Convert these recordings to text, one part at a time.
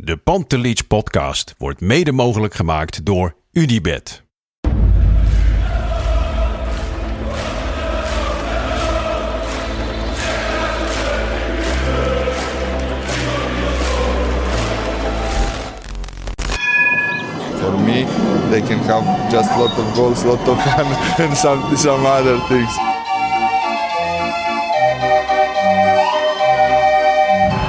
De Pantelich podcast wordt mede mogelijk gemaakt door Unibed. For me, they can have just lot of goals, lot of fun, and some some other things.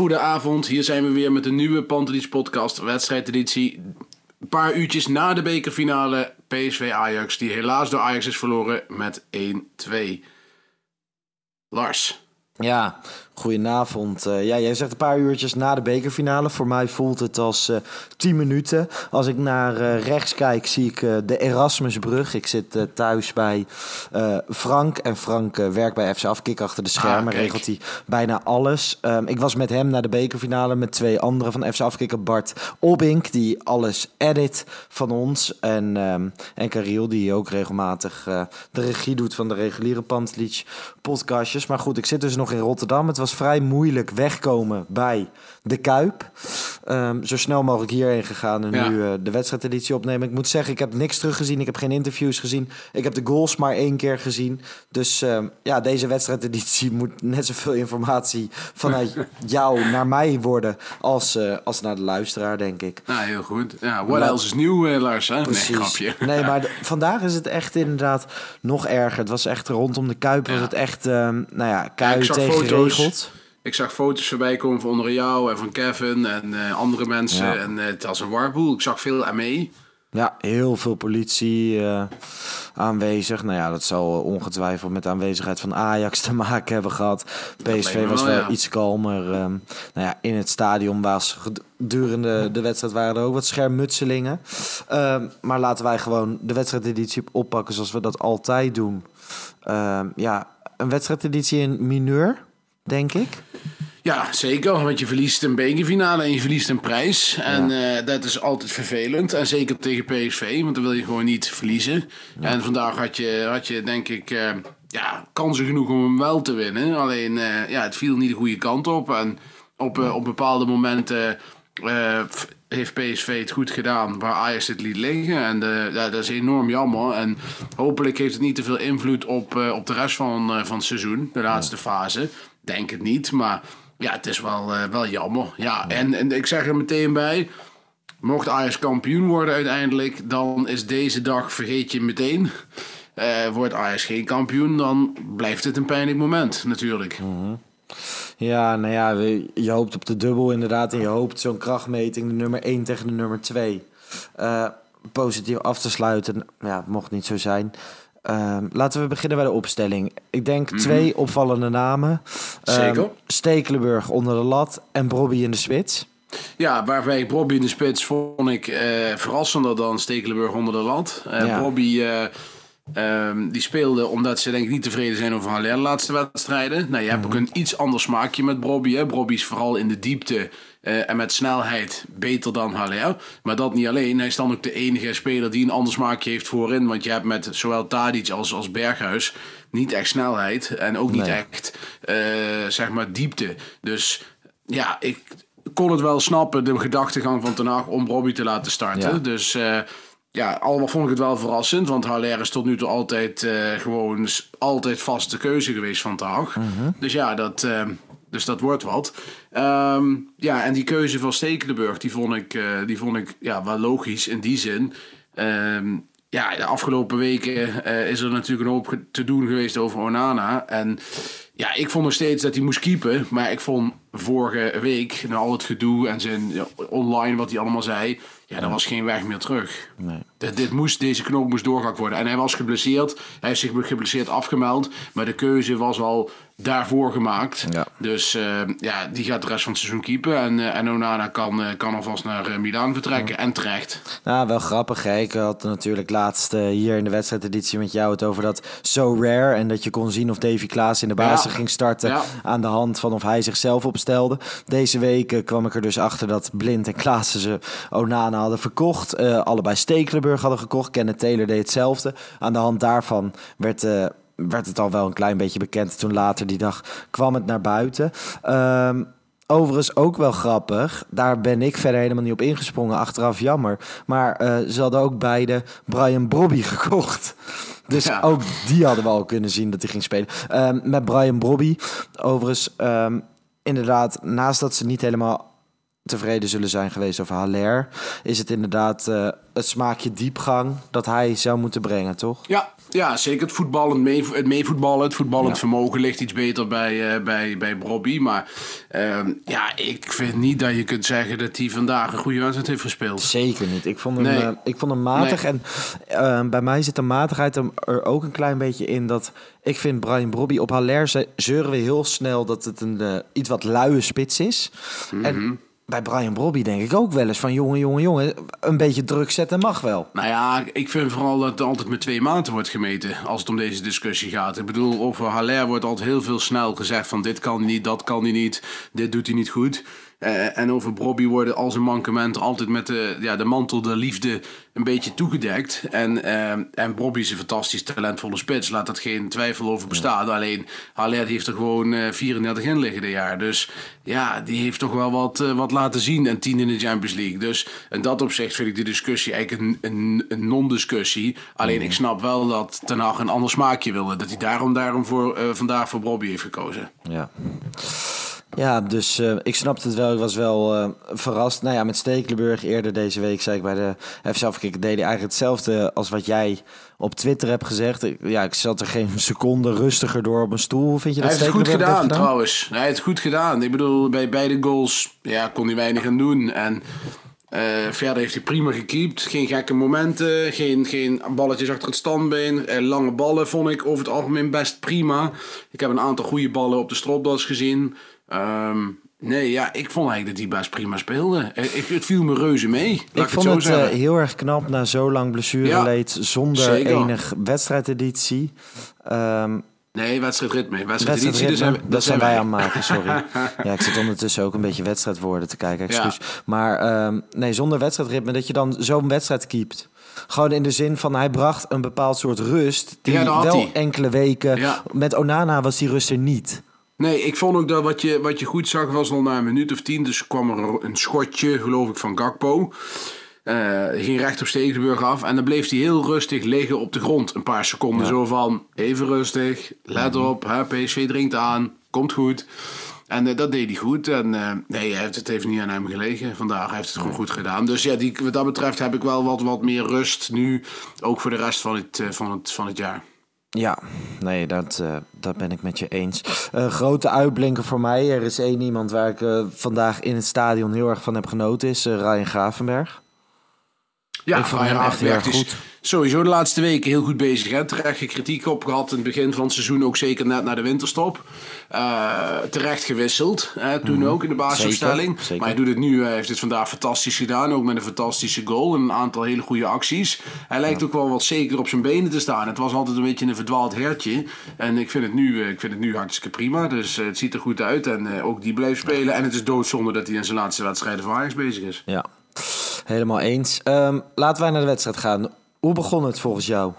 Hele goede avond. Hier zijn we weer met een nieuwe Pantelis podcast, wedstrijdeditie. Een paar uurtjes na de bekerfinale PSV Ajax, die helaas door Ajax is verloren met 1-2. Lars. Ja, goedenavond. Uh, ja, jij zegt een paar uurtjes na de bekerfinale. Voor mij voelt het als uh, 10 minuten. Als ik naar uh, rechts kijk, zie ik de Erasmusbrug. Ik zit thuis bij Frank. En Frank werkt bij FC Afkik achter de schermen. Ah, regelt hij bijna alles. Um, ik was met hem naar de bekerfinale met twee anderen van FC Afkikken. Bart Obink, die alles edit van ons. En, um, en Kariel, die ook regelmatig de regie doet van de reguliere Pantelic podcastjes. Maar goed, ik zit dus nog in Rotterdam. Het was vrij moeilijk wegkomen bij de Kuip. Um, zo snel mogelijk hierheen gegaan en ja. nu uh, de wedstrijdeditie opnemen. Ik moet zeggen, ik heb niks teruggezien. Ik heb geen interviews gezien. Ik heb de goals maar één keer gezien. Dus um, ja, deze wedstrijdeditie moet net zoveel informatie vanuit jou naar mij worden als, uh, als naar de luisteraar, denk ik. Nou, heel goed. Ja, what else is nieuw, uh, Lars? Hè? Nee, grapje. Nee, maar de, vandaag is het echt inderdaad nog erger. Het was echt rondom de Kuip was het echt, um, nou ja, Kuip tegen foto's. Ik zag foto's voorbij komen van onder jou en van Kevin en uh, andere mensen. Ja. En uh, het was een warboel. Ik zag veel ME. Ja, heel veel politie uh, aanwezig. Nou ja, dat zal ongetwijfeld met de aanwezigheid van Ajax te maken hebben gehad. PSV wel, was wel ja. iets kalmer. Um, nou ja, in het stadion was gedurende de wedstrijd waren er ook wat schermutselingen. Um, maar laten wij gewoon de wedstrijdeditie oppakken zoals we dat altijd doen. Um, ja, een wedstrijdeditie in mineur denk ik. Ja, zeker. Want je verliest een bekerfinale en je verliest een prijs. En ja. uh, dat is altijd vervelend. En zeker tegen PSV, want dan wil je gewoon niet verliezen. Ja. En vandaag had je, had je denk ik, uh, ja, kansen genoeg om hem wel te winnen. Alleen, uh, ja, het viel niet de goede kant op. En op, op bepaalde momenten heeft PSV het goed gedaan waar Ajax het liet liggen. En ja, dat is enorm jammer. En hopelijk heeft het niet te veel invloed op, op de rest van, van het seizoen, de laatste ja. fase. Denk het niet, maar ja, het is wel, uh, wel jammer. Ja, en, en ik zeg er meteen bij. Mocht Ajax kampioen worden uiteindelijk, dan is deze dag, vergeet je meteen. Uh, wordt Ajax geen kampioen, dan blijft het een pijnlijk moment natuurlijk. -hmm. Ja, nou ja, je hoopt op de dubbel inderdaad. En je hoopt zo'n krachtmeting, de nummer 1 tegen de nummer 2, uh, positief af te sluiten. Ja, mocht niet zo zijn. Uh, laten we beginnen bij de opstelling. Ik denk mm -hmm. twee opvallende namen. Zeker. Um, Stekelenburg onder de lat en Brobby in de spits. Ja, waarbij Brobby in de spits vond ik uh, verrassender dan Stekelenburg onder de lat. Uh, ja. Brobby uh, um, die speelde omdat ze denk ik niet tevreden zijn over de laatste wedstrijden. Nou, je hebt mm -hmm. ook een iets ander smaakje met Brobby. Hè. Is vooral in de diepte Uh, en met snelheid beter dan Haller. Maar dat niet alleen. Hij is dan ook de enige speler die een ander smaakje heeft voorin. Want je hebt met zowel Tadic als, als Berghuis niet echt snelheid. En ook niet nee. echt, uh, zeg maar, diepte. Dus ja, ik kon het wel snappen, de gedachtegang van Ten Hag om Robbie te laten starten. Ja. Dus... Uh, ja, allemaal vond ik het wel verrassend. Want Haller is tot nu toe altijd gewoon altijd vaste keuze geweest van Ten Hag. Mm -hmm. Dus ja, dat, Dus dat wordt wat. Ehm, ja, en die keuze van Stekelenburg, die vond ik, eh, die vond ik ja, wel logisch in die zin. Ehm, ja, de afgelopen weken eh, is er natuurlijk een hoop te doen geweest over Onana. En ja, ik vond nog steeds dat hij moest keepen. Maar ik vond vorige week, na al het gedoe en zijn ja, online wat hij allemaal zei... Ja, daar was geen weg meer terug. Dit, dit moest, deze knoop moest doorgehakt worden. En hij was geblesseerd. Hij heeft zich geblesseerd afgemeld. Maar de keuze was al daarvoor gemaakt. Ja. Dus eh, ja, die gaat de rest van het seizoen keepen. En, eh, en Onana kan, eh, kan alvast naar Milaan vertrekken. En terecht. Nou, wel grappig. Hè? Ik had natuurlijk laatst hier in de wedstrijdeditie met jou het over dat so rare. En dat je kon zien of Davy Klaas in de basis Ja. ging starten Ja. aan de hand van of hij zichzelf opstelde. Deze week kwam ik er dus achter dat Blind en Klaassen ze Onana hadden verkocht. Allebei Stekelenburg hadden gekocht. Kenneth Taylor deed hetzelfde. Aan de hand daarvan werd... werd het al wel een klein beetje bekend. Toen later die dag kwam het naar buiten. Ehm, Overigens ook wel grappig. Daar ben ik verder helemaal niet op ingesprongen. Achteraf jammer. Maar eh, ze hadden ook beide Brian Brobby gekocht. Dus Ja. ook die hadden we al kunnen zien dat hij ging spelen. Ehm, met Brian Brobby. Overigens, ehm, inderdaad, naast dat ze niet helemaal tevreden zullen zijn geweest over Haller... is het inderdaad eh, het smaakje diepgang dat hij zou moeten brengen, toch? Ja, ja zeker. Het voetballen, mee, het meevoetballen, het voetballend vermogen ligt iets beter bij, eh bij, bij Brobby. Maar ehm, ja, ik vind niet dat je kunt zeggen dat hij vandaag een goede wedstrijd heeft gespeeld. Zeker niet. Ik vond hem, Nee. eh, ik vond hem matig. Nee. En eh, bij mij zit de matigheid er ook een klein beetje in dat ik vind Brian Brobby op Haller ze- zeuren we heel snel dat het een eh, iets wat luie spits is. Mhm. En bij Brian Brobby denk ik ook wel eens van jongen, jongen, jongen, een beetje druk zetten mag wel. Nou ja, ik vind vooral dat het altijd met twee maten wordt gemeten als het om deze discussie gaat. Ik bedoel, over Haller wordt altijd heel veel snel gezegd van dit kan niet, dat kan hij niet, dit doet hij niet goed. Eh, en over Brobby worden al zijn mankementen altijd met de, ja, de mantel der liefde een beetje toegedekt. En, eh, en Brobby is een fantastisch talentvolle spits, laat dat geen twijfel over bestaan. Alleen Haller heeft er gewoon eh 34 in liggen dit jaar. Dus ja, die heeft toch wel wat, eh, wat laten zien en 10 in de Champions League. Dus in dat opzicht vind ik de discussie eigenlijk een, een, een non-discussie. Alleen ik snap wel dat Ten Hag een ander smaakje wilde. Dat hij daarom, daarom voor, eh, vandaag voor Brobby heeft gekozen. Ja. Ja, dus eh, ik snapte het wel. Ik was wel eh, verrast. Nou ja, met Stekelenburg eerder deze week zei ik bij de FC Afkik... deed hij eigenlijk hetzelfde als wat jij op Twitter hebt gezegd. Ik- Ja, ik zat er geen seconde rustiger door op mijn stoel. Hoe vind je dat Hij heeft het goed gedaan, trouwens. Hij heeft het goed gedaan. Ik bedoel, bij beide goals ja, kon hij weinig aan doen. En eh, verder heeft hij prima gekiept. Geen gekke momenten. Geen, geen balletjes achter het standbeen. Lange ballen vond ik over het algemeen best prima. Ik heb een aantal goede ballen op de stropdas gezien. Ehm, nee, ja, ik vond eigenlijk dat hij best prima speelde. Eh, Ik, het viel me reuze mee. Laat Ik vond het eh, heel erg knap na zo lang blessureleed... zonder zeker. enig wedstrijdeditie. Ehm Nee, wedstrijdritme. Wedstrijdeditie, wedstrijdritme, dat zijn, dat zijn wij aan het maken, sorry. ja, ik zit ondertussen ook een beetje wedstrijdwoorden te kijken, excuus. Maar ehm, nee, zonder wedstrijdritme, dat je dan zo'n wedstrijd keept. Gewoon in de zin van, hij bracht een bepaald soort rust... die Ja, wel enkele weken... Ja. Met Onana was die rust er niet. Nee, ik vond ook dat wat je, wat je goed zag was al na een minuut of tien. Dus kwam er een schotje, geloof ik, van Gakpo. Hij ging recht op Stekelenburg af. En dan bleef hij heel rustig liggen op de grond. Een paar seconden zo van, even rustig. Let op, hè, PSV dringt aan. Komt goed. En eh, dat deed hij goed. En eh, nee, hij heeft, het heeft niet aan hem gelegen. Vandaag hij heeft het gewoon goed gedaan. Dus ja, die, wat dat betreft heb ik wel wat, wat meer rust nu. Ook voor de rest van het, van het, van het jaar. Ja, nee, dat, eh, dat ben ik met je eens. Eh, grote uitblinker voor mij. Er is één iemand waar ik eh, vandaag in het stadion heel erg van heb genoten. Is Ryan Gravenberg. Ja, Ik vond hem Ryan echt heel erg Gravenberg is goed. Sowieso de laatste weken heel goed bezig. Hè? Terecht kritiek op gehad in het begin van het seizoen. Ook zeker net na de winterstop. Eh, terecht gewisseld. Hè? Toen ook in de basisopstelling. Mhm. Zeker, zeker. Maar hij doet het nu. Hij heeft het vandaag fantastisch gedaan. Ook met een fantastische goal. En een aantal hele goede acties. Hij lijkt ook wel wat zeker op zijn benen te staan. Het was altijd een beetje een verdwaald hertje. En ik vind het nu, eh, ik vind het nu hartstikke prima. Dus eh, het ziet er goed uit. En eh, ook die blijft spelen. En het is doodzonde dat hij in zijn laatste wedstrijden voor Ajax bezig is. Ja, helemaal eens. Ehm, laten wij naar de wedstrijd gaan. Hoe begon het volgens jou?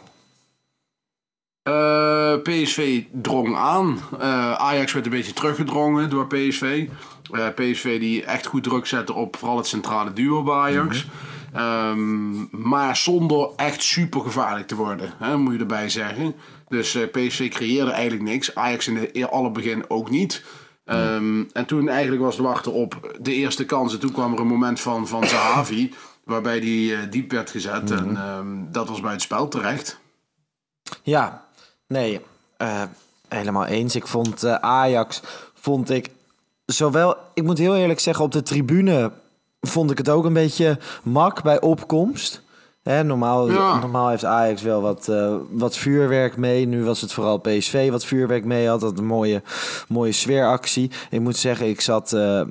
Eh, PSV drong aan. Eh, Ajax werd een beetje teruggedrongen door PSV. Eh, PSV die echt goed druk zette op vooral het centrale duo bij Ajax. Ehm, maar zonder echt super gevaarlijk te worden, hè, moet je erbij zeggen. Dus PSV creëerde eigenlijk niks. Ajax in het alle begin ook niet. Ehm, en toen eigenlijk was het wachten op de eerste kans. En toen kwam er een moment van, van Zahavi, waarbij die eh, diep werd gezet. En ehm, dat was bij het spel terecht. Ja, nee, eh, helemaal eens. Ik vond eh, Ajax, vond ik zowel, ik moet heel eerlijk zeggen, op de tribune vond ik het ook een beetje mak bij opkomst. Hè, normaal, Ja. normaal heeft Ajax wel wat, eh, wat vuurwerk mee. Nu was het vooral PSV wat vuurwerk mee had. Dat een mooie, mooie sfeeractie. Ik moet zeggen, ik zat, eh,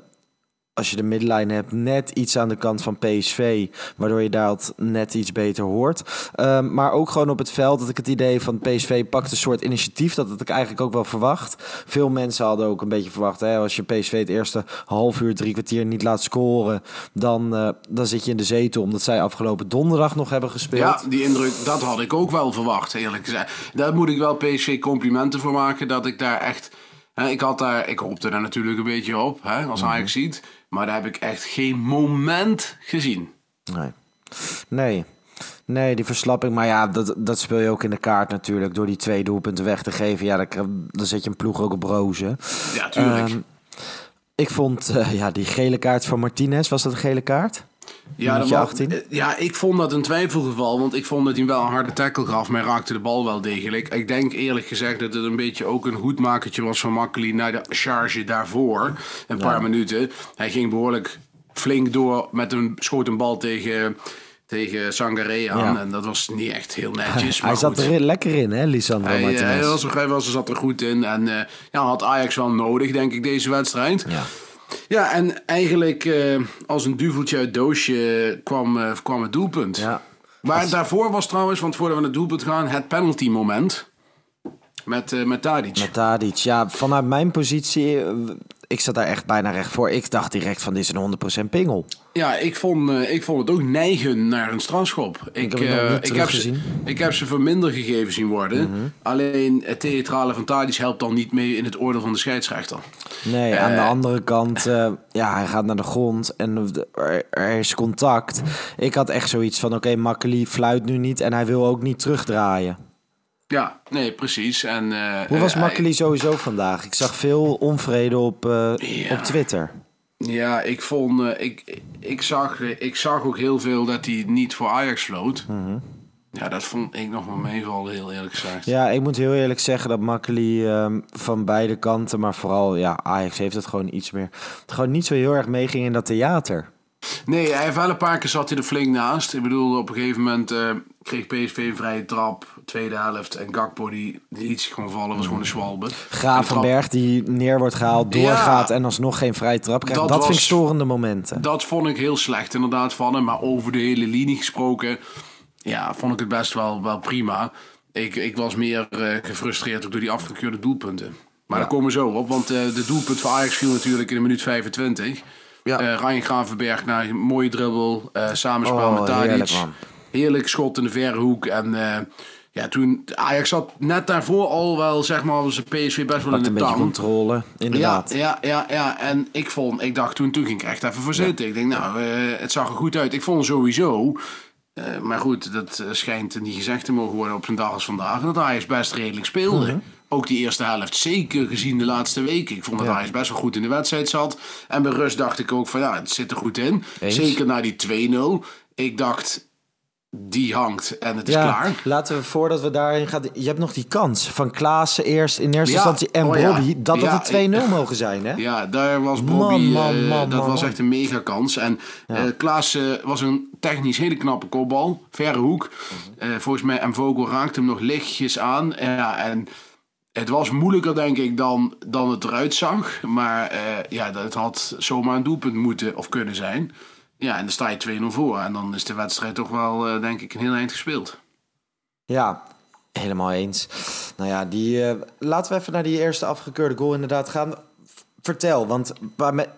als je de midlijn hebt, net iets aan de kant van PSV. Waardoor je daar het net iets beter hoort. Ehm, maar ook gewoon op het veld dat ik het idee van PSV pakt een soort initiatief. Dat had ik eigenlijk ook wel verwacht. Veel mensen hadden ook een beetje verwacht. Hè, als je PSV het eerste half uur, drie kwartier niet laat scoren. Dan, eh, dan zit je in de zetel. Omdat zij afgelopen donderdag nog hebben gespeeld. Ja, die indruk, dat had ik ook wel verwacht, eerlijk gezegd. Daar moet ik wel PSV complimenten voor maken, dat ik daar echt... Hè, ik, had daar, ik hoopte daar natuurlijk een beetje op, hè, als Ajax ziet. Maar daar heb ik echt geen moment gezien. Nee. Nee. Nee, die verslapping. Maar ja, dat, dat speel je ook in de kaart natuurlijk. Door die twee doelpunten weg te geven. Ja, dan, dan zet je een ploeg ook op rozen. Ja, tuurlijk. Ehm, ik vond eh, ja, die gele kaart van Martinez. Was dat een gele kaart? Ja, Minuutje was- 18? eh, ja, ik vond dat een twijfelgeval. Want ik vond dat hij wel een harde tackle gaf. Maar hij raakte de bal wel degelijk. Ik denk eerlijk gezegd dat het een beetje ook een hoedmakertje was van Makkeli naar de charge daarvoor. Een paar minuten. Hij ging behoorlijk flink door met een schoot een bal tegen, tegen Sangaré aan. Ja. En dat was niet echt heel netjes. Hij maar zat goed. er lekker in, hè, Lisandro Hij, eh, Martinez. hij, was, hij was, zat er goed in. En eh, ja, had Ajax wel nodig, denk ik, deze wedstrijd. Ja. Ja, en eigenlijk eh, als een duveltje uit doosje kwam, eh, kwam het doelpunt. Ja. Waar daarvoor was trouwens, want voordat we naar het doelpunt gaan, het penalty moment. Met, eh met Tadic. Met Tadic. Ja, vanuit mijn positie... Ik zat daar echt bijna recht voor. Ik dacht direct van dit is een 100% pingel. Ja, ik vond, eh, ik vond het ook neigen naar een strafschop. Ik, heb eh, ik, heb ze, ik heb ze voor minder gegeven zien worden. Mhm. Alleen het theatrale van helpt dan niet mee in het oordeel van de scheidsrechter. Nee, aan de Eh. andere kant, ja, hij gaat naar de grond en er, er is contact. Ik had echt zoiets van, oké, Makkeli fluit nu niet en hij wil ook niet terugdraaien. Ja, nee, precies. En, eh, Hoe was eh, Makkeli sowieso vandaag? Ik zag veel onvrede op, eh, Ja. op Twitter. Ja, ik vond. eh, ik, ik, zag, ik zag ook heel veel dat hij niet voor Ajax floot. Ja, dat vond ik nog wel meevallen, heel eerlijk gezegd. Ja, ik moet heel eerlijk zeggen dat Makkeli ehm, van beide kanten, maar vooral, ja, Ajax heeft het gewoon iets meer, gewoon niet zo heel erg meeging in dat theater. Nee, hij heeft wel een paar keer zat hij er flink naast. Ik bedoel, op een gegeven moment eh, kreeg PSV een vrije trap, tweede helft. En Gakpo die, zich gewoon vallen, was gewoon een zwalbe. Gravenberg die neer wordt gehaald, doorgaat Ja. en alsnog geen vrije trap krijgt. Dat, Dat vind ik storende momenten. Dat vond ik heel slecht inderdaad van hem. Maar over de hele linie gesproken, ja, vond ik het best wel, wel prima. Ik, ik was meer eh, gefrustreerd ook door die afgekeurde doelpunten. Maar daar komen we zo op, want eh, de doelpunt voor Ajax viel natuurlijk in de minuut 25. Ja. Eh Ryan Gravenberg naar een mooie dribbel, samenspel Oh, met Tadic. heerlijk. Heerlijk schot in de verre hoek. En ja, toen Ajax zat net daarvoor al wel, zeg maar, was de PSV best wel in een de beetje tang. controle, inderdaad. Ja, ja, ja, ja. En ik vond, ik dacht toen, toen ging ik echt even voor zitten. Ik denk, nou, eh, het zag er goed uit. Ik vond sowieso, eh, maar goed, dat eh, schijnt niet gezegd te mogen worden op zo'n dag als vandaag, dat Ajax best redelijk speelde. Mhm. Ook die eerste helft, zeker gezien de laatste weken. Ik vond dat Ajax best wel goed in de wedstrijd zat. En bij rust dacht ik ook van, ja, het zit er goed in. Eens. Zeker na die 2-0. Ik dacht, die hangt en het is Ja, klaar. laten we voordat we daarin gaan. Je hebt nog die kans van Klaassen eerst in eerste Ja, instantie en oh ja. Bobby. Dat Ja, het 2-0 mogen zijn, hè? Ja, daar was Bobby. Man, man, eh, man, dat was echt een mega kans. En eh Klaas eh, was een technisch hele knappe kopbal. Verre hoek. Mhm. Eh, volgens mij, en Vogel raakte hem nog lichtjes aan. Ja, en het was moeilijker, denk ik, dan, dan het eruit zag. Maar ja, dat had zomaar een doelpunt moeten of kunnen zijn. Ja, en dan sta je 2-0 voor. En dan is de wedstrijd toch wel, eh, denk ik, een heel eind gespeeld. Ja, helemaal eens. Nou ja, die, eh, laten we even naar die eerste afgekeurde goal inderdaad gaan. Vertel, want bij, me,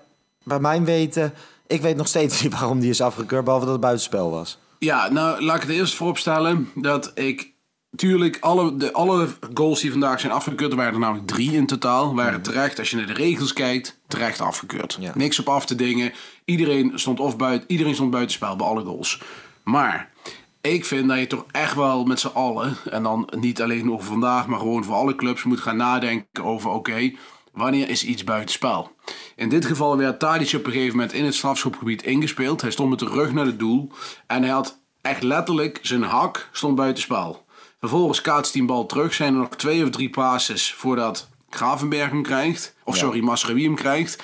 bij mijn weten... Ik weet nog steeds niet waarom die is afgekeurd, behalve dat het buitenspel was. Ja, nou laat ik het eerst vooropstellen dat ik. Tuurlijk, alle, de, alle goals die vandaag zijn afgekeurd, er waren er namelijk drie in totaal, waren terecht, als je naar de regels kijkt, terecht afgekeurd. Ja. Niks op af te dingen. Iedereen stond, of buiten, iedereen stond buitenspel bij alle goals. Maar ik vind dat je toch echt wel met z'n allen, en dan niet alleen over vandaag, maar gewoon voor alle clubs, moet gaan nadenken over: oké, Wanneer is iets buitenspel? In dit geval werd Tadic op een gegeven moment in het strafschopgebied ingespeeld. Hij stond met de rug naar het doel. En hij had echt letterlijk zijn hak stond buitenspel. Vervolgens kaatst hij een bal terug. Zijn er nog twee of drie passes voordat Gravenberg hem krijgt. Of sorry, Masraoui hem krijgt.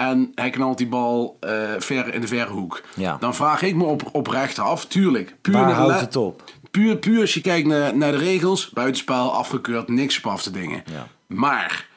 En hij knalt die bal eh, ver in de verre hoek. Ja. Dan vraag ik me op, oprecht af, tuurlijk. Puur Waar houdt het op? Puur, puur als je kijkt naar, naar de regels, buitenspel, afgekeurd, niks op af te dingen. Ja. Maar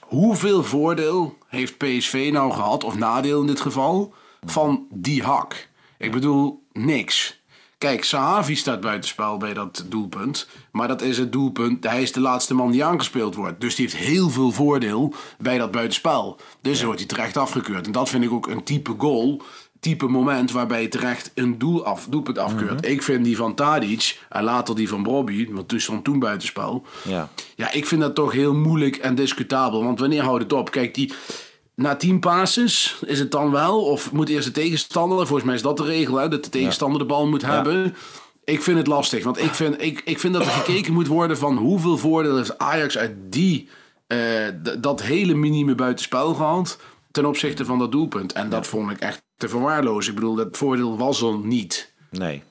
hoeveel voordeel heeft PSV nou gehad, of nadeel in dit geval, van die hak? Ik bedoel, niks. Kijk, Sahavi staat buitenspel bij dat doelpunt. Maar dat is het doelpunt. Hij is de laatste man die aangespeeld wordt. Dus die heeft heel veel voordeel bij dat buitenspel. Dus wordt hij terecht afgekeurd. En dat vind ik ook een type goal. Type moment waarbij je terecht een doel af, doelpunt afkeurt. Ik vind die van Tadic en later die van Bobby, want toen stond toen buitenspel. Ja. Ja, ik vind dat toch heel moeilijk en discutabel. Want wanneer houdt het op? Kijk, die, na tien passes is het dan wel? Of moet eerst de tegenstander? Volgens mij is dat de regel, hè? Dat de tegenstander de bal moet hebben. Ik vind het lastig. Want ik vind, ik, ik vind dat er gekeken moet worden van hoeveel voordeel heeft Ajax uit die, eh, dat hele minime buitenspel gehad. Ten opzichte van dat doelpunt. En dat vond ik echt te verwaarlozen. Ik bedoel, dat voordeel was er niet. Nee.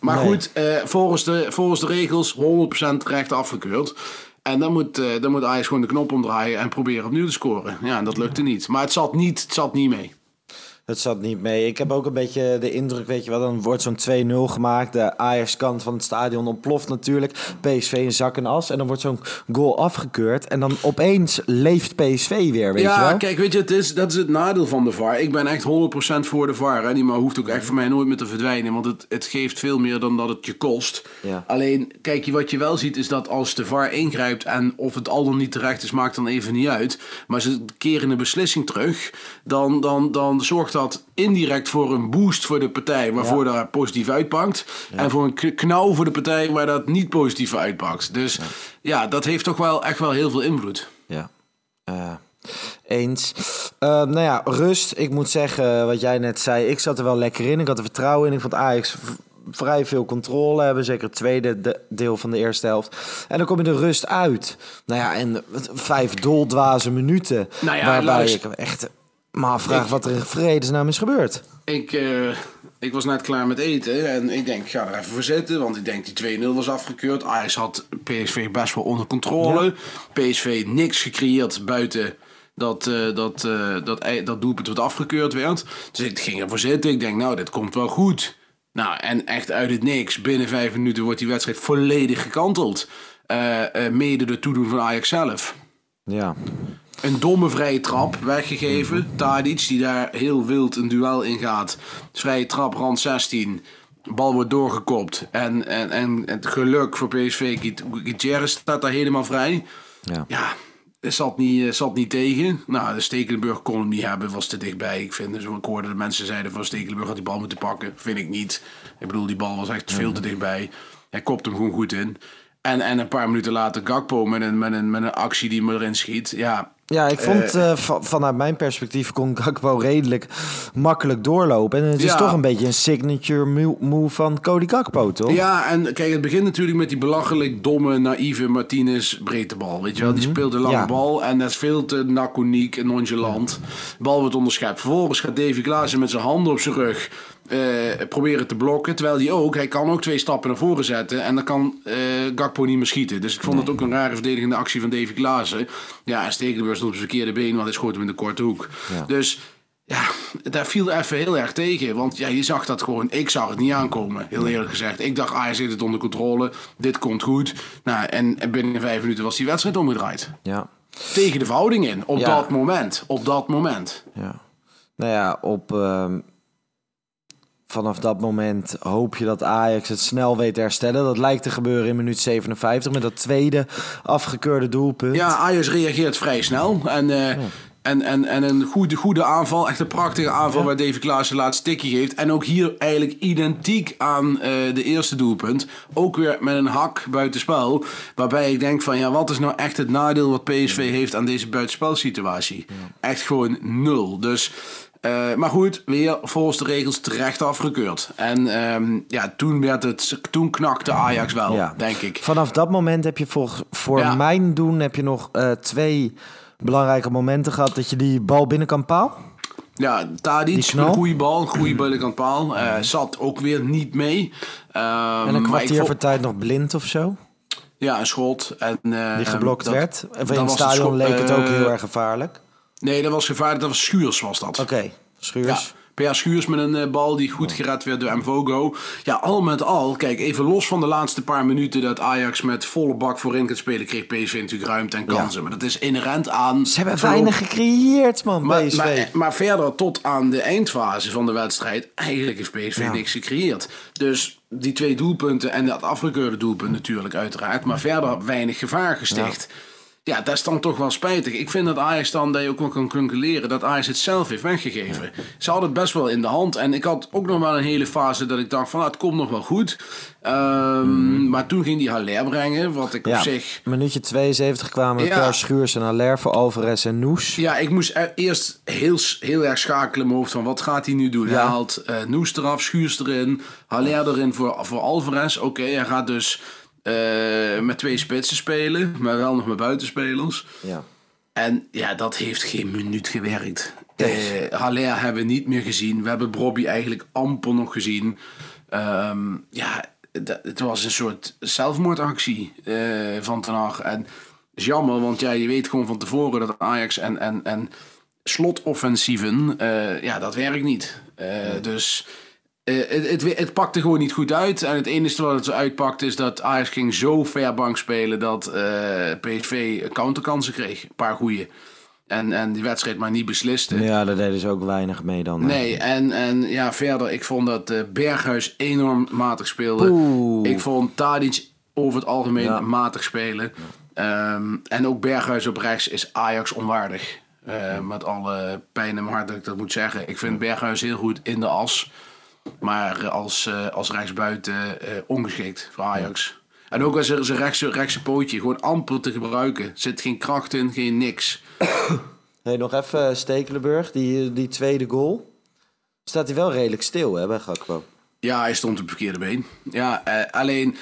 Maar Nee. goed, eh, volgens, de, volgens de regels 100% terecht afgekeurd. En dan moet, eh, dan moet Ajax gewoon de knop omdraaien en proberen opnieuw te scoren. Ja, en dat lukte niet. Maar het zat niet, het zat niet mee. Het zat niet mee. Ik heb ook een beetje de indruk, weet je wel, dan wordt zo'n 2-0 gemaakt. De Ajax-kant van het stadion ontploft natuurlijk. PSV in zak en as. En dan wordt zo'n goal afgekeurd. En dan opeens leeft PSV weer, weet je ja, wel? kijk, weet je, het is, dat is het nadeel van de VAR. Ik ben echt 100% voor de VAR. Hè. Die maar hoeft ook echt voor mij nooit meer te verdwijnen. Want het, het geeft veel meer dan dat het je kost. Ja. Alleen, kijk, wat je wel ziet is dat als de VAR ingrijpt... en of het al dan niet terecht is, maakt dan even niet uit. Maar ze keren een beslissing terug... dan, dan, dan zorgt dat indirect voor een boost voor de partij... waarvoor dat positief uitpakt. En voor een knauw voor de partij waar dat niet positief uitpakt. Dus ja, dat heeft toch wel echt wel heel veel invloed. Ja. Eh, eens. Eh, nou ja, rust. Ik moet zeggen, wat jij net zei, ik zat er wel lekker in. Ik had er vertrouwen in. Ik vond Ajax vrij veel controle hebben. Zeker het tweede de- deel van de eerste helft. En dan kom je de rust uit. Nou ja, en vijf doldwaze minuten. Nou ja, waarbij luister. ik echt me afvraag Ik- wat er in vredesnaam is gebeurd. Ik, eh, ik was net klaar met eten en ik denk, ik ga er even voor zitten. Want ik denk, die 2-0 was afgekeurd. Ajax had PSV best wel onder controle. PSV niks gecreëerd buiten dat, eh, dat, eh, dat, dat doelpunt wat afgekeurd werd. Dus ik ging ervoor zitten. Ik denk, nou, dit komt wel goed. Nou, en echt uit het niks. Binnen vijf minuten wordt die wedstrijd volledig gekanteld. Mede door toedoen van Ajax zelf. Ja. Een domme vrije trap weggegeven. Tadic, die daar heel wild een duel in gaat. Vrije trap, rand 16. Bal wordt doorgekopt. En, en, en het geluk voor PSV, Gut- Gutierrez staat daar helemaal vrij. Ja. Ja, zat niet, eh, zat niet tegen. Nou, de Stekelenburg kon hem niet hebben, was te dichtbij. Ik vind, dus ik hoorde de mensen zeiden van Stekelenburg had die bal moeten pakken. Vind ik niet. Ik bedoel, die bal was echt veel te dichtbij. Hij kopt hem gewoon goed in. En, en een paar minuten later Gakpo met een, met een, met een actie die me erin schiet. Ja, Ja, ik vond eh, va- vanuit mijn perspectief kon Gakpo redelijk makkelijk doorlopen. En het is Ja. toch een beetje een signature mo- move van Cody Gakpo, toch? Ja, en kijk, het begint natuurlijk met die belachelijk domme, naïeve Martinez breedtebal. Weet je wel, die speelt een lange Ja. bal en dat is veel te laconiek en nonchalant. Bal wordt onderschept. Vervolgens gaat Davy Klaassen met zijn handen op zijn rug eh, proberen te blokken. Terwijl hij ook, hij kan ook twee stappen naar voren zetten en dan kan eh, Gakpo niet meer schieten. Dus ik vond het ook een rare verdedigende actie van Davy Klaassen. Ja, en Stekelenburg stond op zijn verkeerde been, want hij schoot hem in de korte hoek. Dus ja, daar viel even heel erg tegen. Want ja, je zag dat gewoon. Ik zag het niet aankomen, heel eerlijk gezegd. Ik dacht, Ajax heeft het onder controle. Dit komt goed. Nou, en, en binnen vijf minuten was die wedstrijd omgedraaid. Ja. Tegen de verhouding in. Op Ja. dat moment. Op dat moment. Ja. Nou ja, op, ehm, vanaf dat moment hoop je dat Ajax het snel weet te herstellen. Dat lijkt te gebeuren in minuut 57 met dat tweede afgekeurde doelpunt. Ja, Ajax reageert vrij snel. En, eh, en, en, en een goede, goede aanval. Echt een prachtige aanval waar Davy Klaassen laatst stikje geeft. En ook hier eigenlijk identiek aan eh, de eerste doelpunt. Ook weer met een hak buitenspel. Waarbij ik denk van ja, wat is nou echt het nadeel wat PSV heeft aan deze buitenspelsituatie? Echt gewoon nul. Dus Eh, maar goed, weer volgens de regels terecht afgekeurd. En ehm, ja, toen, werd het, toen knakte Ajax wel, Ja. denk ik. Vanaf dat moment heb je voor Ja. mijn doen heb je nog eh, twee belangrijke momenten gehad dat je die bal binnen kan paal. Ja, Tadic, een goede bal, een goede binnenkant paal. Eh, zat ook weer niet mee. Ehm, En een kwartier voor tijd nog blind of zo. Ja, een schot. En, Die geblokt dat- werd. En in het stadion leek het ook heel erg gevaarlijk. Nee, dat was gevaarlijk. Dat was Schuurs, was dat. Oké, Ja, Schuurs. Per Schuurs met een eh, bal die goed gered werd door Mvogo. Ja, al met al, kijk, even los van de laatste paar minuten dat Ajax met volle bak voorin gaat spelen, kreeg PSV natuurlijk ruimte en kansen. Maar dat is inherent aan. Ze hebben weinig gecreëerd, man, Maar, PSV. maar, maar verder tot aan de eindfase van de wedstrijd, eigenlijk heeft PSV Ja. niks gecreëerd. Dus die twee doelpunten en dat afgekeurde doelpunt natuurlijk uiteraard. Maar verder weinig gevaar gesticht. Ja. Dat is dan toch wel spijtig. Ik vind dat Ajax dan, dat je ook wel kan concluderen, dat Ajax het zelf heeft weggegeven. Ze hadden het best wel in de hand. En ik had ook nog wel een hele fase dat ik dacht van, nou, het komt nog wel goed. Ehm, Maar toen ging die Haller brengen, wat ik ja, op zich... minuutje 72 kwamen Ja. Per Schuurs en Haller voor Alvarez en Noes. Ja, ik moest e- eerst heel, heel erg schakelen in mijn hoofd van wat gaat hij nu doen. Ja. Hij haalt eh Noes eraf, Schuurs erin, Haller erin voor, voor Alvarez. Oké, hij gaat dus eh, met twee spitsen spelen, maar wel nog met buitenspelers. Ja. En ja, dat heeft geen minuut gewerkt. Eh Haller hebben we niet meer gezien. We hebben Bobby eigenlijk amper nog gezien. Ehm, ja, het was een soort zelfmoordactie eh, van Ten Hag. En het is jammer, want ja, je weet gewoon van tevoren dat Ajax en, en, en slotoffensieven, ja, dat werkt niet. Dus het, het, het pakte gewoon niet goed uit. En het enige wat het zo uitpakte is dat Ajax ging zo ver bank spelen dat eh, PSV counterkansen kreeg. Een paar goeie. En, en die wedstrijd maar niet besliste. ja, daar deden ze ook weinig mee dan. Nee, en, en ja, verder, ik vond dat eh, Berghuis enorm matig speelde. Oeh. Ik vond Tadic over het algemeen Ja. matig spelen. Ehm, en ook Berghuis op rechts is Ajax onwaardig. Eh, Met alle pijn in mijn hart dat ik dat moet zeggen. Ik vind Berghuis heel goed in de as. Maar als, eh, als rechtsbuiten eh, ongeschikt voor Ajax. En ook als er zijn rechtse, rechtse pootje gewoon amper te gebruiken. Zit geen kracht in, geen niks. Hey, nog even eh, Stekelenburg, die, die tweede goal. Staat hij wel redelijk stil, hè, bij Gakpo? Ja, hij stond op het verkeerde been. Ja, eh, alleen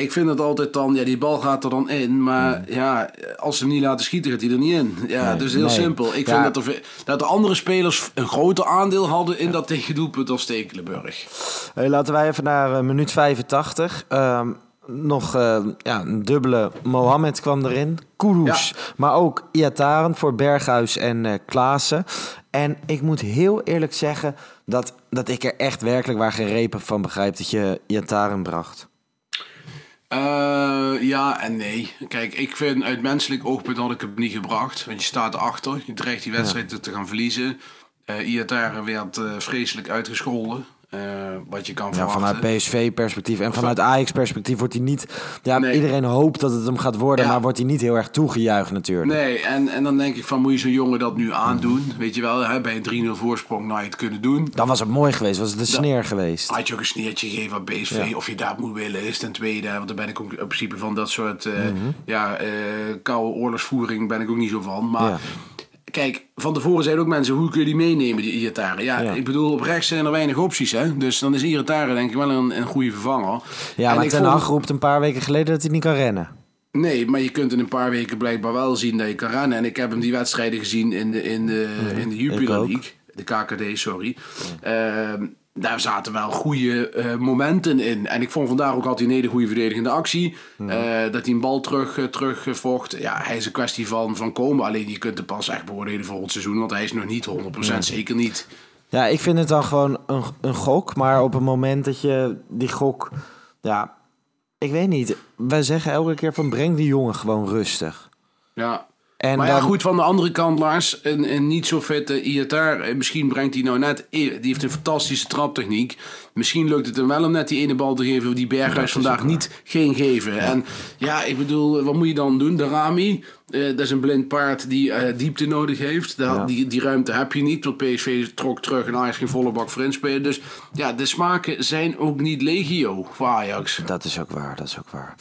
ik vind het altijd dan, ja, die bal gaat er dan in, maar ja, als ze hem niet laten schieten, gaat hij er niet in. Ja, Nee, dus heel nee. simpel. Ik Ja. vind dat, er, dat de andere spelers een groter aandeel hadden in dat tegendoelpunt als Stekelenburg. Hey, laten wij even naar eh, minuut 85. Ehm, nog eh, ja, een dubbele Mohamed kwam erin. Kudus, maar ook Iataren voor Berghuis en eh Klaassen. En ik moet heel eerlijk zeggen dat, dat ik er echt werkelijk waar geen repen van begrijp dat je Iataren bracht. Eh, ja en nee. Kijk, ik vind uit menselijk oogpunt had ik hem niet gebracht. Want je staat erachter. Je dreigt die wedstrijd te gaan verliezen. Iataren werd eh, vreselijk uitgescholden. Eh, wat je kan Ja, verwachten. vanuit PSV-perspectief en vanuit Ajax-perspectief wordt hij niet... Ja, Nee. iedereen hoopt dat het hem gaat worden, Ja. maar wordt hij niet heel erg toegejuicht natuurlijk. Nee, en, en dan denk ik van moet je zo'n jongen dat nu aandoen? Weet je wel, hè, bij een 3-0 voorsprong nou je het kunnen doen. Dan was het mooi geweest, was het een sneer geweest. Had je ook een sneertje gegeven aan Ja. of je daar moet willen, is ten tweede. Want daar ben ik ook in principe van dat soort eh Mhm. ja, eh, koude oorlogsvoering ben ik ook niet zo van. Maar. Kijk, van tevoren zeiden ook mensen, hoe kun je die meenemen, die Iataren? Ja, Ja. ik bedoel, op rechts zijn er weinig opties, hè. Dus dan is Iataren denk ik wel een, een goede vervanger. Ja, En maar ik Ten Hag roept een paar weken geleden dat hij niet kan rennen. Nee, maar je kunt in een paar weken blijkbaar wel zien dat je kan rennen. En ik heb hem die wedstrijden gezien in de, in de, in de Jupiler. League. De KKD, sorry. Ehm, daar zaten wel goede eh, momenten in. En ik vond vandaag ook altijd een hele goede verdedigende actie. Eh, dat hij een bal terug, eh, terugvocht. Ja, hij is een kwestie van, van komen. Alleen je kunt hem pas echt beoordelen voor het seizoen. Want hij is nog niet 100%, zeker niet. Ja, ik vind het dan gewoon een, een gok. Maar op het moment dat je die gok... Ja, ik weet niet. Wij zeggen elke keer van breng die jongen gewoon rustig. Ja. En maar ja, dan- goed, van de andere kant, Lars, een, een niet zo vette Iatar. eh, Misschien brengt hij nou net... Die heeft een fantastische traptechniek. Misschien lukt het hem wel om net die ene bal te geven... die Berghuis vandaag niet ging geven. En ja, ik bedoel, wat moet je dan doen? De Rami, eh, dat is een blind paard die eh, diepte nodig heeft. Ja. die, die ruimte heb je niet. Want PSV trok terug en Ajax geen volle bak voor inspelen. Dus ja, de smaken zijn ook niet legio voor Ajax. Dat is ook waar, dat is ook waar.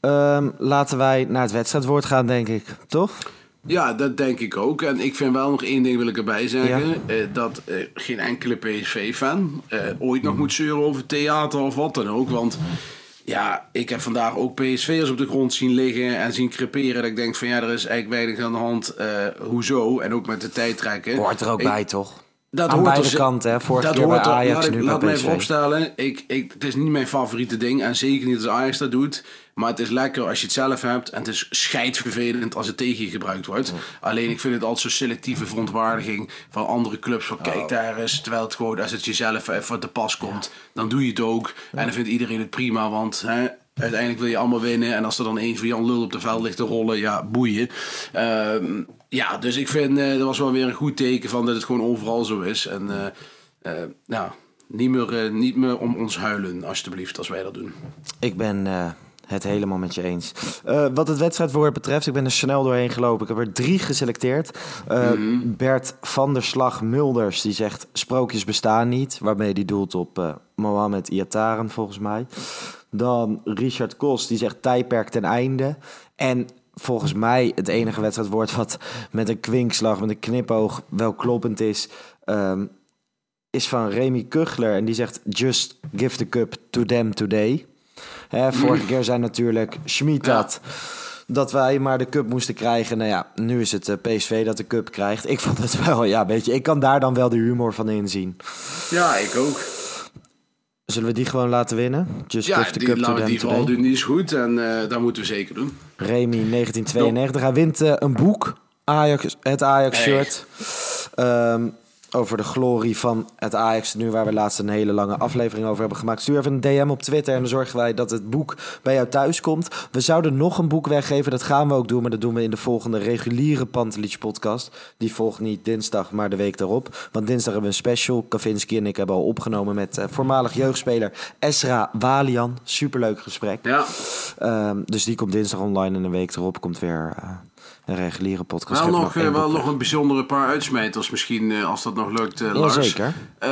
Ehm, laten wij naar het wedstrijdwoord gaan, denk ik. Toch? Ja, dat denk ik ook. En ik vind wel nog één ding wil ik erbij zeggen. eh, dat eh, geen enkele PSV-fan eh, ooit nog moet zeuren over theater of wat dan ook. Want ja, ik heb vandaag ook PSV'ers op de grond zien liggen en zien creperen. Dat ik denk van ja, er is eigenlijk weinig aan de hand. hoezo? En ook met de tijdtrekken. Hoort er ook Ik- bij, toch? Dat Aan hoort beide kanten, hè? Vorige dat bij hoort Ajax, laat ik, nu laat bij mij PSV. vooropstellen. Ik, ik, het is niet mijn favoriete ding. En zeker niet als Ajax dat doet. Maar het is lekker als je het zelf hebt. En het is scheidvervelend als het tegen je gebruikt wordt. Alleen ik vind het altijd zo'n selectieve verontwaardiging van andere clubs. Van kijk daar eens. Terwijl het gewoon als het jezelf even te pas komt. Dan doe je het ook. En dan vindt iedereen het prima. Want hè, uiteindelijk wil je allemaal winnen. En als er dan één van Jan Lul op de veld ligt te rollen. Ja, boeien. Ehm, ja, dus ik vind eh, dat was wel weer een goed teken van dat het gewoon overal zo is. En eh, eh, nou, niet meer, niet meer om ons huilen, alsjeblieft, als wij dat doen. Ik ben het helemaal met je eens. Wat het wedstrijdwoord betreft, ik ben er snel doorheen gelopen. Ik heb er drie geselecteerd. Eh, Bert van der Slag Mulders, die zegt sprookjes bestaan niet. Waarmee die doelt op Mohamed Iataren, volgens mij. Dan Richard Kos, die zegt tijdperk ten einde. En volgens mij het enige wedstrijdwoord wat met een kwinkslag, met een knipoog wel kloppend is... ehm, is van Remy Kuchler. En die zegt: Just give the cup to them today. Hè, vorige keer zei natuurlijk Schmid dat. Dat wij maar de cup moesten krijgen. Nou ja, nu is het eh, PSV dat de cup krijgt. Ik vond het wel, ja, weet je, ik kan daar dan wel de humor van inzien. Ja, ik ook. Zullen we die gewoon laten winnen? Just Ja, the die, cup to die vooral doen, die is goed. En eh dat moeten we zeker doen. Remy 1992. Hij wint eh, een boek, Ajax, het Ajax-shirt. Ehm, over de glorie van het Ajax, nu waar we laatst een hele lange aflevering over hebben gemaakt. Stuur even een DM op Twitter en dan zorgen wij dat het boek bij jou thuis komt. We zouden nog een boek weggeven, dat gaan we ook doen, maar dat doen we in de volgende reguliere Pantelich podcast. Die volgt niet dinsdag, maar de week daarop. Want dinsdag hebben we een special. Kavinski en ik hebben al opgenomen met eh, voormalig jeugdspeler Esra Walian. Superleuk gesprek. Ja. Ehm, dus die komt dinsdag online en een week erop komt weer eh, een reguliere podcast. Wel nog, eh, wel nog een bijzondere paar uitsmijters misschien, eh, als dat nog lukt, eh, Lars. Jazeker. Eh,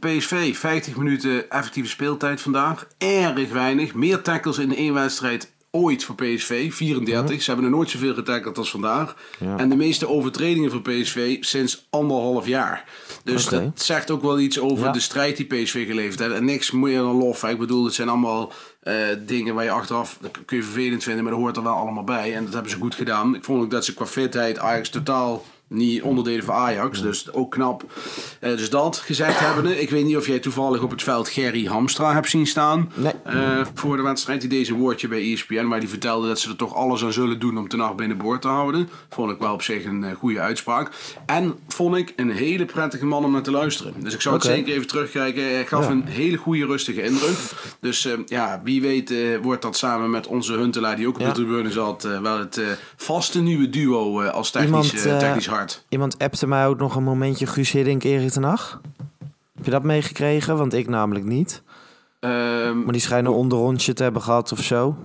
PSV, 50 minuten effectieve speeltijd vandaag. Erg weinig. Meer tackles in één wedstrijd ooit voor PSV. 34. Ze hebben er nooit zoveel getackeld als vandaag. En de meeste overtredingen voor PSV sinds anderhalf jaar. Dus dat zegt ook wel iets over Ja. de strijd die PSV geleverd heeft. En niks meer dan lof. Ik bedoel, het zijn allemaal eh, dingen waar je achteraf... Dat kun je vervelend vinden, maar dat hoort er wel allemaal bij. En dat hebben ze goed gedaan. Ik vond ook dat ze qua fitheid Ajax totaal niet onderdelen van Ajax. Dus ook knap. Eh, dus dat gezegd hebbende. Ik weet niet of jij toevallig op het veld Gerry Hamstra hebt zien staan. Nee. Eh, voor de wedstrijd. Die deze woordje bij ESPN. Maar die vertelde dat ze er toch alles aan zullen doen om Ten Hag binnenboord te houden. Vond ik wel op zich een eh, goede uitspraak. En vond ik een hele prettige man om naar te luisteren. Dus ik zou het zeker even terugkijken. Hij gaf Ja. een hele goede rustige indruk. Dus ja, wie weet wordt dat samen met onze Huntelaar die ook op Ja. de tribune zat. wel het vaste nieuwe duo als technisch, Iemand, technisch hard. Iemand appte mij ook nog een momentje Guus Hiddink, Erik ten Hag. Heb je dat meegekregen? Want ik namelijk niet. Ehm, Maar die schijnen een onderrondje te hebben gehad of zo.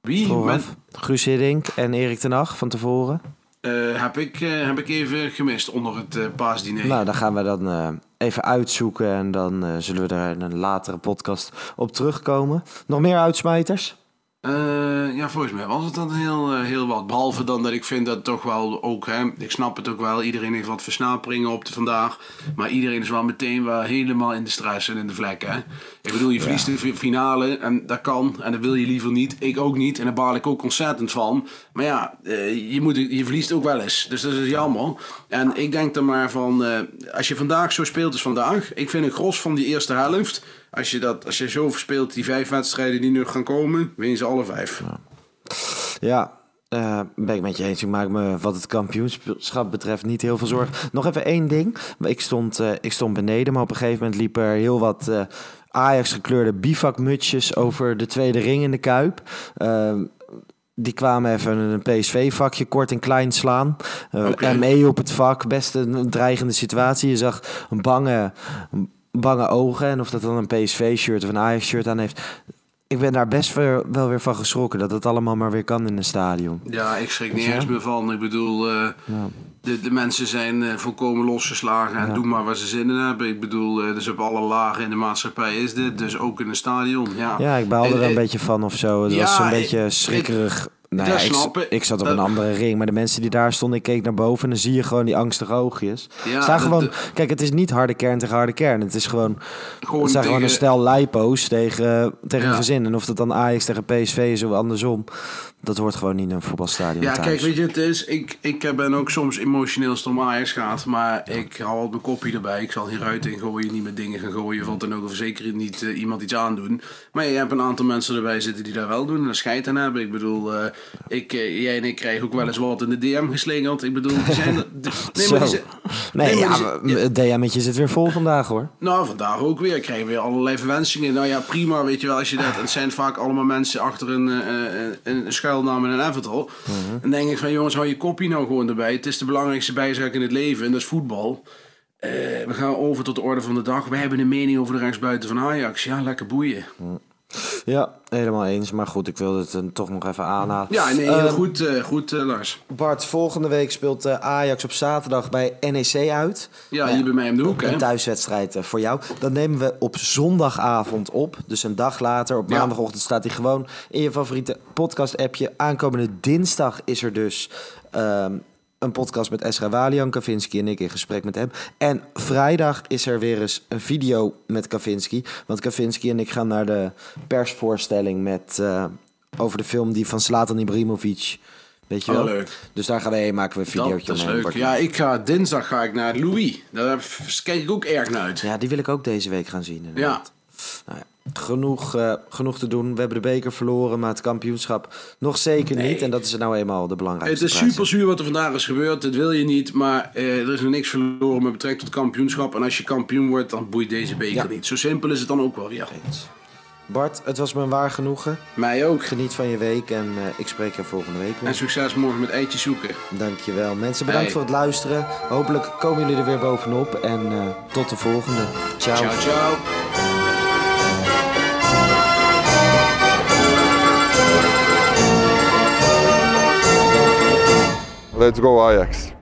wie? Vooraf. Guus Hiddink en Erik ten Hag van tevoren. eh, heb, ik, eh, heb ik even gemist onder het eh, paasdiner. Nou, dan gaan we dan even uitzoeken en dan zullen we er in een latere podcast op terugkomen. Nog meer uitsmijters? Eh, ja, volgens mij was het dan heel, eh, heel wat. Behalve dan dat ik vind dat toch wel ook, hè, ik snap het ook wel, iedereen heeft wat versnaperingen op de vandaag. Maar iedereen is wel meteen wel helemaal in de stress en in de vlek. Hè? Ik bedoel, je verliest de fi- finale en dat kan en dat wil je liever niet. Ik ook niet en daar baal ik ook ontzettend van. Maar ja, eh, je, moet, je verliest ook wel eens. Dus dat is jammer. En ik denk dan maar van, als je vandaag zo speelt als vandaag. Ik vind een gros van die eerste helft. Als je, dat, als je zo verspeelt, die vijf wedstrijden die nu gaan komen, win ze alle vijf. Ja, eh, ben ik met je eens. Ik maak me wat het kampioenschap betreft niet heel veel zorgen. Nog even één ding. Ik stond, eh, ik stond beneden, maar op een gegeven moment liepen er heel wat eh, Ajax gekleurde bivakmutsjes over de tweede ring in de Kuip. Die kwamen even een PSV-vakje kort en klein slaan. Oké. ME op het vak, best een dreigende situatie. Je zag een bange, bange ogen. En of dat dan een PSV-shirt of een Ajax-shirt aan heeft. Ik ben daar best wel, weer van geschrokken dat het allemaal maar weer kan in een stadion. Ja, ik schrik niet eens meer van. Ik bedoel, eh, de, de mensen zijn eh, volkomen losgeslagen en doen maar waar ze zin in hebben. Ik bedoel, eh, dus op alle lagen in de maatschappij is dit. Dus ook in een stadion. Ja, Ja, ik baalde Eh, er een beetje van of zo. Het was een beetje ik- schrikkerig Nou ja, ik, zat op een andere ring, maar de mensen die daar stonden, ik keek naar boven en dan zie je gewoon die angstige oogjes. Ja, dat- gewoon, kijk, het is niet harde kern tegen harde kern. Het is gewoon, Gewoon het zijn gewoon een stel lijpo's tegen, tegen Ja. een gezin. En of dat dan Ajax tegen PSV is of andersom, dat hoort gewoon niet in een voetbalstadion Ja, thuis. kijk, weet je, het is, ik, ik ben ook soms emotioneel als het om Ajax gaat, maar ik hou altijd mijn kopje erbij. Ik zal hier uit in gooien, niet met dingen gaan gooien, want dan ook of zeker niet eh, iemand iets aandoen. Maar je hebt een aantal mensen erbij zitten die daar wel doen en daar scheid aan hebben. Ik bedoel, eh, ik, eh, jij en ik krijgen ook wel eens wat in de DM geslingerd. Ik bedoel, die zijn er... die- Nee, maar die Zo. zijn- Nee, nee, maar ja, die maar het DM'tje zit weer vol vandaag hoor. Nou, vandaag ook weer. Krijgen we weer allerlei verwensingen. Nou ja, prima, weet je wel. Als je dat, het zijn vaak allemaal mensen achter een, eh, eh, een schuilnaam en een avatar. Dan denk ik van, jongens, hou je kopie nou gewoon erbij. Het is de belangrijkste bijzaak in het leven en dat is voetbal. Eh, we gaan over tot de orde van de dag. We hebben een mening over de rechtsbuiten van Ajax. Ja, lekker boeien. Ja, helemaal eens. Maar goed, ik wilde het eh, toch nog even aanhalen. Ja, nee, heel Ehm, goed, eh, goed eh, Lars. Bart, volgende week speelt Ajax op zaterdag bij NEC uit. Ja, hier bij mij om de hoek, hè. Een thuiswedstrijd voor jou. Dat nemen we op zondagavond op. Dus een dag later, op maandagochtend, staat hij gewoon in je favoriete podcast-appje. Aankomende dinsdag is er dus ehm, een podcast met Esra Walian, Kavinski en ik in gesprek met hem. En vrijdag is er weer eens een video met Kavinski. Want Kavinski en ik gaan naar de persvoorstelling met, eh, over de film die van Zlatan Ibrahimovic. Weet je Oh, wel? leuk. Dus daar gaan we heen, maken we een videootje Dat is omheen. leuk. Ja, ik ga, dinsdag ga ik naar Louis. Daar kijk ik ook erg naar uit. Ja, die wil ik ook deze week gaan zien. Ja. Nou ja, genoeg, eh, genoeg te doen. We hebben de beker verloren, maar het kampioenschap nog zeker niet. En dat is nou eenmaal de belangrijkste Het is super zuur wat er vandaag is gebeurd. Dat wil je niet. Maar eh, er is nog niks verloren met betrekking tot kampioenschap. En als je kampioen wordt, dan boeit deze beker Ja. niet. Zo simpel is het dan ook wel weer. Bart, het was me een waar genoegen. Mij ook. Geniet van je week en eh, ik spreek je volgende week weer. En succes morgen met eitjes zoeken. Dankjewel. Mensen, bedankt Hey. voor het luisteren. Hopelijk komen jullie er weer bovenop. En tot de volgende. Ciao. Ciao, ciao. Let's go Ajax.